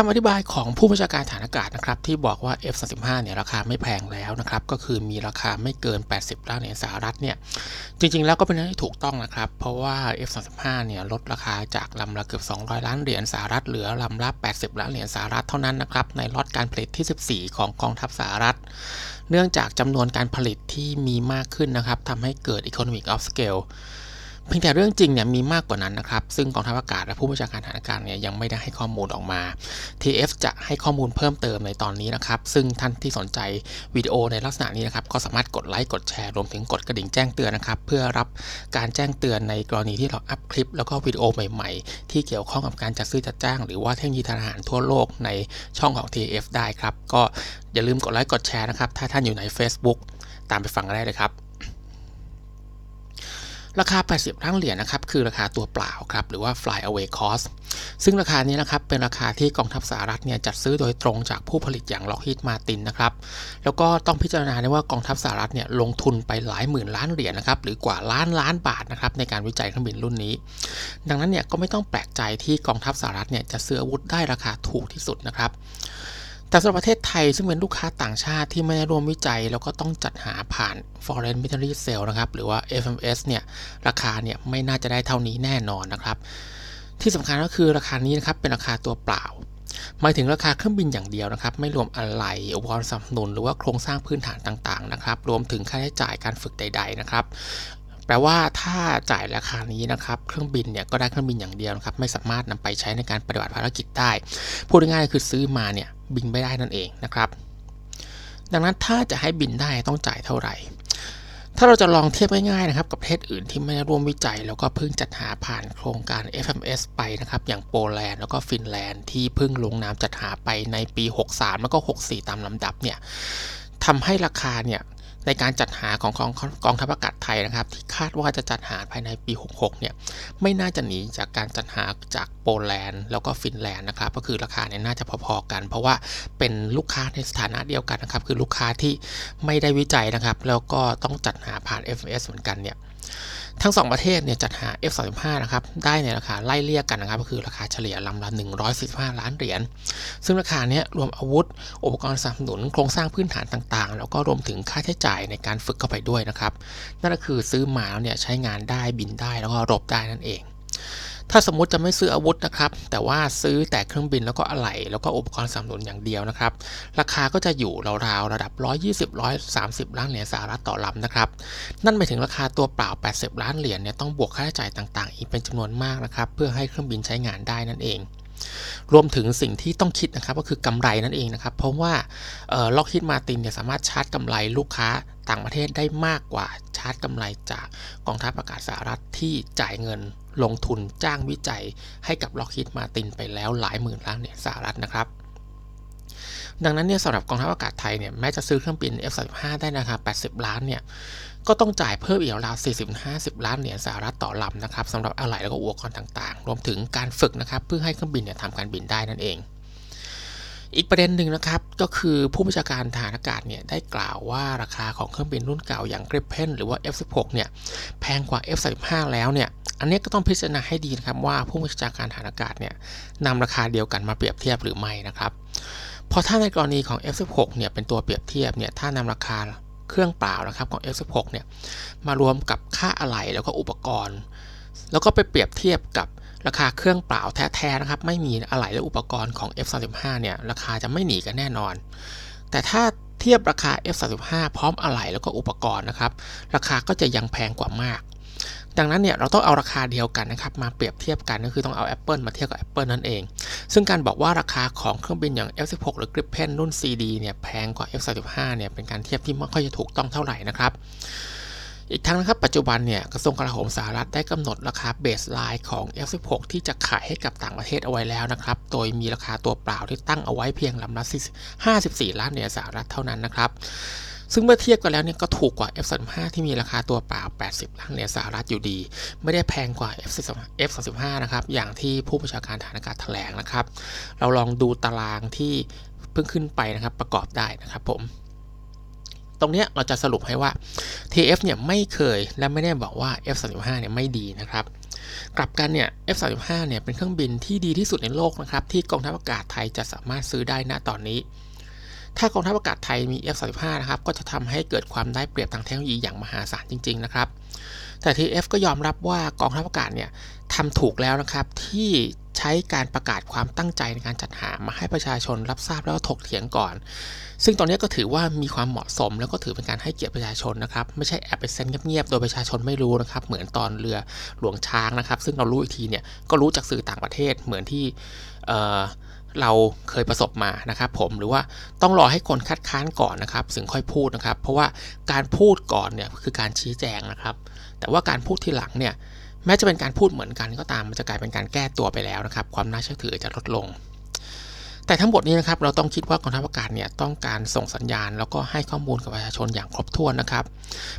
คำอธิบายของผู้บัญชาการฐานอากาศนะครับที่บอกว่า F35 เนี่ยราคาไม่แพงแล้วนะครับก็คือมีราคาไม่เกิน 80ล้านเหรียญสหรัฐเนี่ยจริงๆแล้วก็เป็นเรื่องที่ถูกต้องนะครับ เพราะว่า F35 เนี่ยลดราคาจากลำละเกือบ 200 ล้านเหรียญสหรัฐเหลือลำละ 80 ล้านเหรียญสหรัฐเท่านั้นนะครับในล็อตการผลิตที่ 14 ของกองทัพสหรัฐ เนื่องจากจำนวนการผลิตที่มีมากขึ้นนะครับทำให้เกิด economic of scale เพียงแต่เรื่องจริงเนี่ยมีมากกว่านั้นนะครับ ซึ่งกองทัพอากาศและผู้บัญชาการฐานอากาศเนี่ยยังไม่ได้ให้ข้อมูลออกมา TF จะให้ข้อมูลเพิ่มเติมในตอนนี้นะครับ ซึ่งท่านที่สนใจวิดีโอในลักษณะนี้นะครับ ก็สามารถกดไลค์กดแชร์รวมถึงกดกระดิ่งแจ้งเตือนนะครับ เพื่อรับการแจ้งเตือนในกรณีที่เราอัพคลิป แล้วก็วิดีโอใหม่ ๆ ที่เกี่ยวข้องกับการจัดซื้อจัดจ้าง หรือว่าเทคโนโลยีทางทหารทั่วโลกในช่องของ TF ได้ครับ ก็อย่าลืมกดไลค์กดแชร์นะครับ ถ้าท่านอยู่ใน Facebook ตามไปฟังกันได้เลยครับ ราคา 80ล้านเหรียญนะครับคือราคาตัวเปล่าครับหรือว่า fly away cost ซึ่งราคานี้นะครับเป็นราคาที่กองทัพสหรัฐเนี่ยจัดซื้อโดยตรงจากผู้ผลิตอย่าง Lockheed Martin นะครับแล้วก็ต้องพิจารณาได้ว่ากองทัพสหรัฐเนี่ยลงทุนไปหลายหมื่นล้านเหรียญนะครับหรือกว่าล้านล้านบาทนะครับในการวิจัยเครื่องบินรุ่นนี้ ดังนั้นเนี่ยก็ไม่ต้องแปลกใจที่กองทัพสหรัฐเนี่ยจะซื้ออาวุธได้ราคาถูกที่สุดนะครับ แต่สำหรับประเทศไทยซึ่งเป็นลูกค้าต่างชาติที่ไม่ได้ร่วมวิจัย แล้วก็ต้องจัดหาผ่าน foreign military sale นะครับ หรือว่า FMS เนี่ย ราคาเนี่ยไม่น่าจะได้เท่านี้แน่นอนนะครับ ที่สำคัญก็คือราคานี้นะครับเป็นราคาตัวเปล่าหมายถึงราคาเครื่องบินอย่างเดียวนะครับ ไม่รวมอะไหล่อุปกรณ์สนับสนุนหรือว่าโครงสร้างพื้นฐานต่างๆนะครับ รวมถึงค่าใช้จ่ายการฝึกใด ๆ นะครับแปลว่าถ้าจ่ายราคานี้นะครับเครื่องบินเนี่ยก็ได้เครื่องบินอย่างเดียวนะครับไม่สามารถนำไปใช้ในการปฏิบัติภารกิจได้ พูดง่ายๆคือซื้อมาเนี่ย บินไม่ได้นั่นเองนะครับ ดังนั้นถ้าจะให้บินได้ต้องจ่ายเท่าไหร่ ถ้าเราจะลองเทียบง่ายๆนะครับกับประเทศอื่นที่ไม่ได้ร่วมวิจัย แล้วก็เพิ่งจัดหาผ่านโครงการ FMS ไปนะครับ อย่างโปแลนด์แล้วก็ฟินแลนด์ที่เพิ่งลงนามจัดหาไปในปี 63 แล้วก็ 64 ตามลำดับเนี่ยทำให้ราคาเนี่ย ในการจัดหาของกองกองทัพอากาศไทยนะครับ ที่คาดว่าจะจัดหาภายในปี 66 เนี่ยไม่น่าจะหนีจากการจัดหาจากโปแลนด์แล้วก็ฟินแลนด์นะครับ ก็คือราคาเนี่ยน่าจะพอๆกัน เพราะว่าเป็นลูกค้าในสถานะเดียวกันนะครับ คือลูกค้าที่ไม่ได้วิจัยนะครับ แล้วก็ต้องจัดหาผ่าน FMS เหมือนกันเนี่ย ทั้ง 2 ประเทศเนี่ยจัดหา F35 นะครับได้ในราคาไล่เลี่ยกันนะครับก็คือราคาเฉลี่ยลำละ 145 ล้านเหรียญ ซึ่งราคาเนี้ยรวมอาวุธ อุปกรณ์สนับสนุนโครงสร้างพื้นฐานต่างๆ แล้วก็รวมถึงค่าใช้จ่ายในการฝึกเข้าไปด้วยนะครับ นั่นก็คือซื้อมาแล้วเนี่ยใช้งานได้บินได้แล้วก็รบได้นั่นเอง ถ้าสมมติจะไม่ซื้ออาวุธนะครับ แต่ว่าซื้อแต่เครื่องบินแล้วก็อะไหล่แล้วก็อุปกรณ์สนับสนุนอย่างเดียวนะครับ ราคาก็จะอยู่ราวๆระดับ 120-130 ล้านเหรียญสหรัฐต่อลำนะครับ นั่นหมายถึงราคาตัวเปล่า 80 ล้านเหรียญเนี่ยต้องบวกค่าใช้จ่ายต่างๆ อีกเป็นจำนวนมากนะครับ เพื่อให้เครื่องบินใช้งานได้นั่นเอง รวมถึงสิ่งที่ต้องคิดนะครับก็คือกำไรนั่นเองนะครับ เพราะว่าล็อกฮิตมาตินเนี่ยสามารถชาร์จกำไรลูกค้าต่างประเทศได้มากกว่าชาร์จกำไรจากกองทัพอากาศสหรัฐที่จ่ายเงินลงทุนจ้างวิจัยให้กับล็อกฮิตมาตินไปแล้วหลายหมื่นล้านเหรียญสหรัฐนะครับดังนั้นเนี่ยสำหรับกองทัพอากาศไทยเนี่ยแม้จะซื้อเครื่องบิน F35 ได้ราคา80 ล้านเนี่ย ก็ต้องจ่ายเพิ่มอีกราว40-50 ล้านเหรียญสหรัฐต่อลำนะครับสำหรับอะไหล่แล้วก็อุปกรณ์ต่างๆ รวมถึงการฝึกนะครับเพื่อให้เครื่องบินเนี่ยทำการบินได้นั่นเอง อีกประเด็นหนึ่งนะครับก็คือผู้บัญชาการทหารอากาศเนี่ยได้กล่าวว่าราคาของเครื่องบินรุ่นเก่าอย่าง Gripen หรือว่า F16 เนี่ยแพงกว่า F35 แล้วเนี่ยอันนี้ก็ต้องพิจารณาให้ดีนะครับว่าผู้บัญชาการทหารอากาศเนี่ยนำราคาเดียวกันมาเปรียบเทียบหรือไม่นะครับพอถ้าในกรณีของ F16 เนี่ยเป็นตัวเปรียบเทียบเนี่ยถ้านำราคา เครื่องเปล่านะครับของ F16 เนี่ยมารวมกับค่าอะไหล่แล้วก็อุปกรณ์ แล้วก็ไปเปรียบเทียบกับราคาเครื่องเปล่าแท้ๆนะครับไม่มีอะไหล่และอุปกรณ์ของ F35 เนี่ยราคาจะไม่หนีกันแน่นอน แต่ถ้าเทียบราคา F35 พร้อมอะไหล่แล้วก็อุปกรณ์นะครับ ราคาก็จะยังแพงกว่ามาก ดังนั้นเนี่ยเราต้องเอาราคาเดียวกันนะครับมาเปรียบเทียบกันก็คือต้องเอา apple มาเทียบกับ apple นั่นเอง ซึ่งการบอกว่าราคาของเครื่องบินอย่าง F16 หรือ Gripen รุ่น CD เนี่ยแพงกว่า F35 เนี่ยเป็นการเทียบที่ไม่ค่อยจะถูกต้องเท่าไหร่นะครับอีกทั้งนะครับปัจจุบันเนี่ยกระทรวงกลาโหมสหรัฐได้กำหนดราคา baseline ของ F16 ที่จะขายให้กับต่างประเทศเอาไว้แล้วนะครับ โดยมีราคาตัวเปล่าที่ตั้งเอาไว้เพียงลำละ54 ล้านเหรียญสหรัฐเท่านั้นนะครับ ซึ่งเมื่อเทียบกันแล้วเนี่ยก็ถูกกว่า F35 ที่มีราคาตัวเปล่า 80 ล้านเหรียญสหรัฐอยู่ดี ไม่ได้แพงกว่า F35 นะครับ อย่างที่ผู้บัญชาการฐานอากาศแถลงนะครับ เราลองดูตารางที่เพิ่งขึ้นไปนะครับประกอบได้นะครับผมตรงนี้เราจะสรุปให้ว่า TF เนี่ยไม่เคยและไม่ได้บอกว่า F35 เนี่ยไม่ดีนะครับ กลับกันเนี่ย F35 เนี่ยเป็นเครื่องบินที่ดีที่สุดในโลกนะครับ ที่กองทัพอากาศไทยจะสามารถซื้อได้ณตอนนี้ ถ้ากองทัพอากาศไทยมี F35 นะครับ ก็จะทำให้เกิดความได้เปรียบทางเทคโนโลยีอย่างมหาศาลจริง ๆ นะครับ แต่ที F ก็ยอมรับว่ากองทัพอากาศเนี่ยทำถูกแล้วนะครับที่ใช้การประกาศความตั้งใจในการจัดหามาให้ประชาชนรับทราบแล้วก็ถกเถียงก่อน ซึ่งตอนนี้ก็ถือว่ามีความเหมาะสม แล้วก็ถือเป็นการให้เกียรติประชาชนนะครับ ไม่ใช่แอบไปเซ็นเงียบๆ โดยประชาชนไม่รู้นะครับ เหมือนตอนเรือหลวงช้างนะครับ ซึ่งเรารู้อีกทีเนี่ยก็รู้จากสื่อต่างประเทศเหมือนที่เเราเคยประสบมานะครับผมหรือว่าต้องรอให้คนคัดค้านก่อนนะครับถึงค่อยพูดนะครับ เพราะว่าการพูดก่อนเนี่ยคือการชี้แจงนะครับ แต่ว่าการพูดทีหลังเนี่ยแม้จะเป็นการพูดเหมือนกันก็ตามมันจะกลายเป็นการแก้ตัวไปแล้วนะครับ ความน่าเชื่อถือจะลดลง แต่ทั้งหมดนี้นะครับเราต้องคิดว่ากองทัพอากาศเนี่ยต้องการส่งสัญญาณ แล้วก็ให้ข้อมูลกับประชาชนอย่างครบถ้วนนะครับ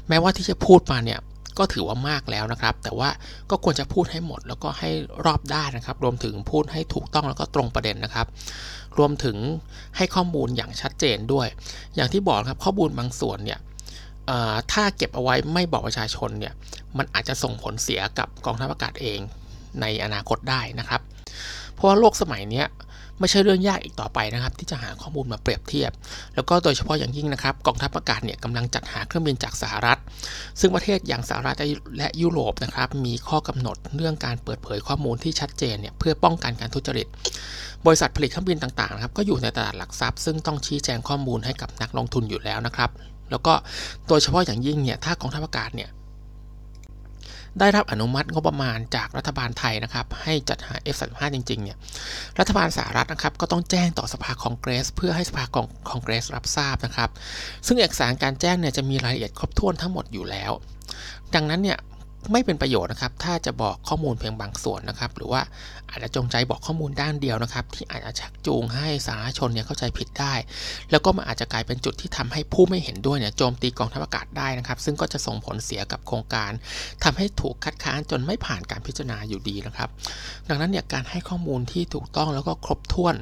แม้ว่าที่จะพูดมาเนี่ยก็ถือว่ามากแล้วนะครับ แต่ว่าก็ควรจะพูดให้หมด แล้วก็ให้รอบด้านนะครับ รวมถึงพูดให้ถูกต้องแล้วก็ตรงประเด็นนะครับ รวมถึงให้ข้อมูลอย่างชัดเจนด้วย อย่างที่บอกครับข้อมูลบางส่วนเนี่ย ถ้าเก็บเอาไว้ไม่บอกประชาชนเนี่ยมันอาจจะส่งผลเสียกับกองทัพอากาศเองในอนาคตได้นะครับ เพราะว่าโลกสมัยนี้ไม่ใช่เรื่องยากอีกต่อไปนะครับ ที่จะหาข้อมูลมาเปรียบเทียบ แล้วก็โดยเฉพาะอย่างยิ่งนะครับกองทัพอากาศเนี่ยกำลังจัดหาเครื่องบินจากสหรัฐ ซึ่งประเทศอย่างสหรัฐและยุโรปนะครับมีข้อกำหนดเรื่องการเปิดเผยข้อมูลที่ชัดเจนเนี่ยเพื่อป้องกันการทุจริต บริษัทผลิตเครื่องบินต่างๆนะครับก็อยู่ในตลาดหลักทรัพย์ ซึ่งต้องชี้แจงข้อมูลให้กับนักลงทุนอยู่แล้วนะครับ แล้วก็โดยเฉพาะอย่างยิ่งเนี่ยถ้ากองทัพอากาศเนี่ยได้รับอนุมัติงบประมาณจากรัฐบาลไทยนะครับ ให้จัดหา F35 จริง ๆ เนี่ย รัฐบาลสหรัฐนะครับ ก็ต้องแจ้งต่อสภาคองเกรส เพื่อให้สภาคองเกรสรับทราบนะครับ ซึ่งเอกสารการแจ้งเนี่ยจะมีรายละเอียดครบถ้วนทั้งหมดอยู่แล้ว ดังนั้นเนี่ย ไม่เป็นประโยชน์นะครับ ถ้าจะบอกข้อมูลเพียงบางส่วนนะครับ หรือว่าอาจจะจงใจบอกข้อมูลด้านเดียวนะครับ ที่อาจจะชักจูงให้สาธารณชนเนี่ยเข้าใจผิดได้ แล้วก็มันอาจจะกลายเป็นจุดที่ทำให้ผู้ไม่เห็นด้วยเนี่ยโจมตีกองทัพอากาศได้นะครับ ซึ่งก็จะส่งผลเสียกับโครงการทำให้ถูกคัดค้านจนไม่ผ่านการพิจารณาอยู่ดีนะครับ ดังนั้นเนี่ยการให้ข้อมูลที่ถูกต้องแล้วก็ครบถ้วน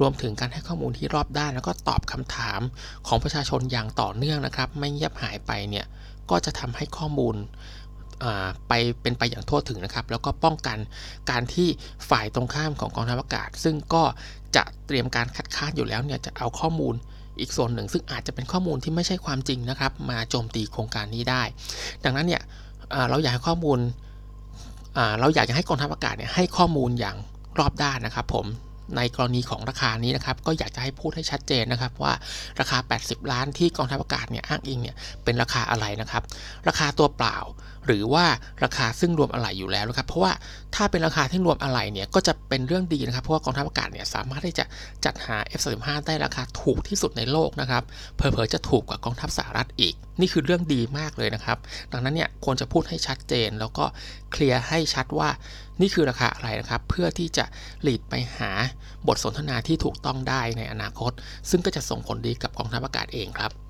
รวมถึงการให้ข้อมูลที่รอบด้าน แล้วก็ตอบคำถามของประชาชนอย่างต่อเนื่องนะครับ ไม่เงียบหายไปเนี่ยก็จะทำให้ข้อมูล ไปเป็นไปอย่างทั่วถึงนะครับ แล้วก็ป้องกันการที่ฝ่ายตรงข้ามของกองทัพอากาศ ซึ่งก็จะเตรียมการคัดค้านอยู่แล้วเนี่ยจะเอาข้อมูลอีกส่วนหนึ่ง ซึ่งอาจจะเป็นข้อมูลที่ไม่ใช่ความจริงนะครับ มาโจมตีโครงการนี้ได้ ดังนั้นเนี่ยเราอยากให้ข้อมูลเราอยากจะให้กองทัพอากาศเนี่ยให้ข้อมูลอย่างรอบด้านนะครับผม ในกรณีของราคานี้นะครับก็อยากจะให้พูดให้ชัดเจนนะครับว่าราคา 80 ล้านที่กองทัพอากาศเนี่ยอ้างอิงเนี่ยเป็นราคาอะไรนะครับ ราคาตัวเปล่า หรือว่าราคาซึ่งรวมอะไหล่อยู่แล้วนะครับ เพราะว่าถ้าเป็นราคาที่รวมอะไหล่เนี่ยก็จะเป็นเรื่องดีนะครับ เพราะว่ากองทัพอากาศเนี่ยสามารถที่จะจัดหา F35 ได้ราคาถูกที่สุดในโลกนะครับเผลอๆจะถูกกว่ากองทัพสหรัฐอีก นี่คือเรื่องดีมากเลยนะครับ ดังนั้นเนี่ยควรจะพูดให้ชัดเจนแล้วก็เคลียร์ให้ชัดว่านี่คือราคาอะไรนะครับ เพื่อที่จะหลีดไปหาบทสนทนาที่ถูกต้องได้ในอนาคต ซึ่งก็จะส่งผลดีกับกองทัพอากาศเองครับ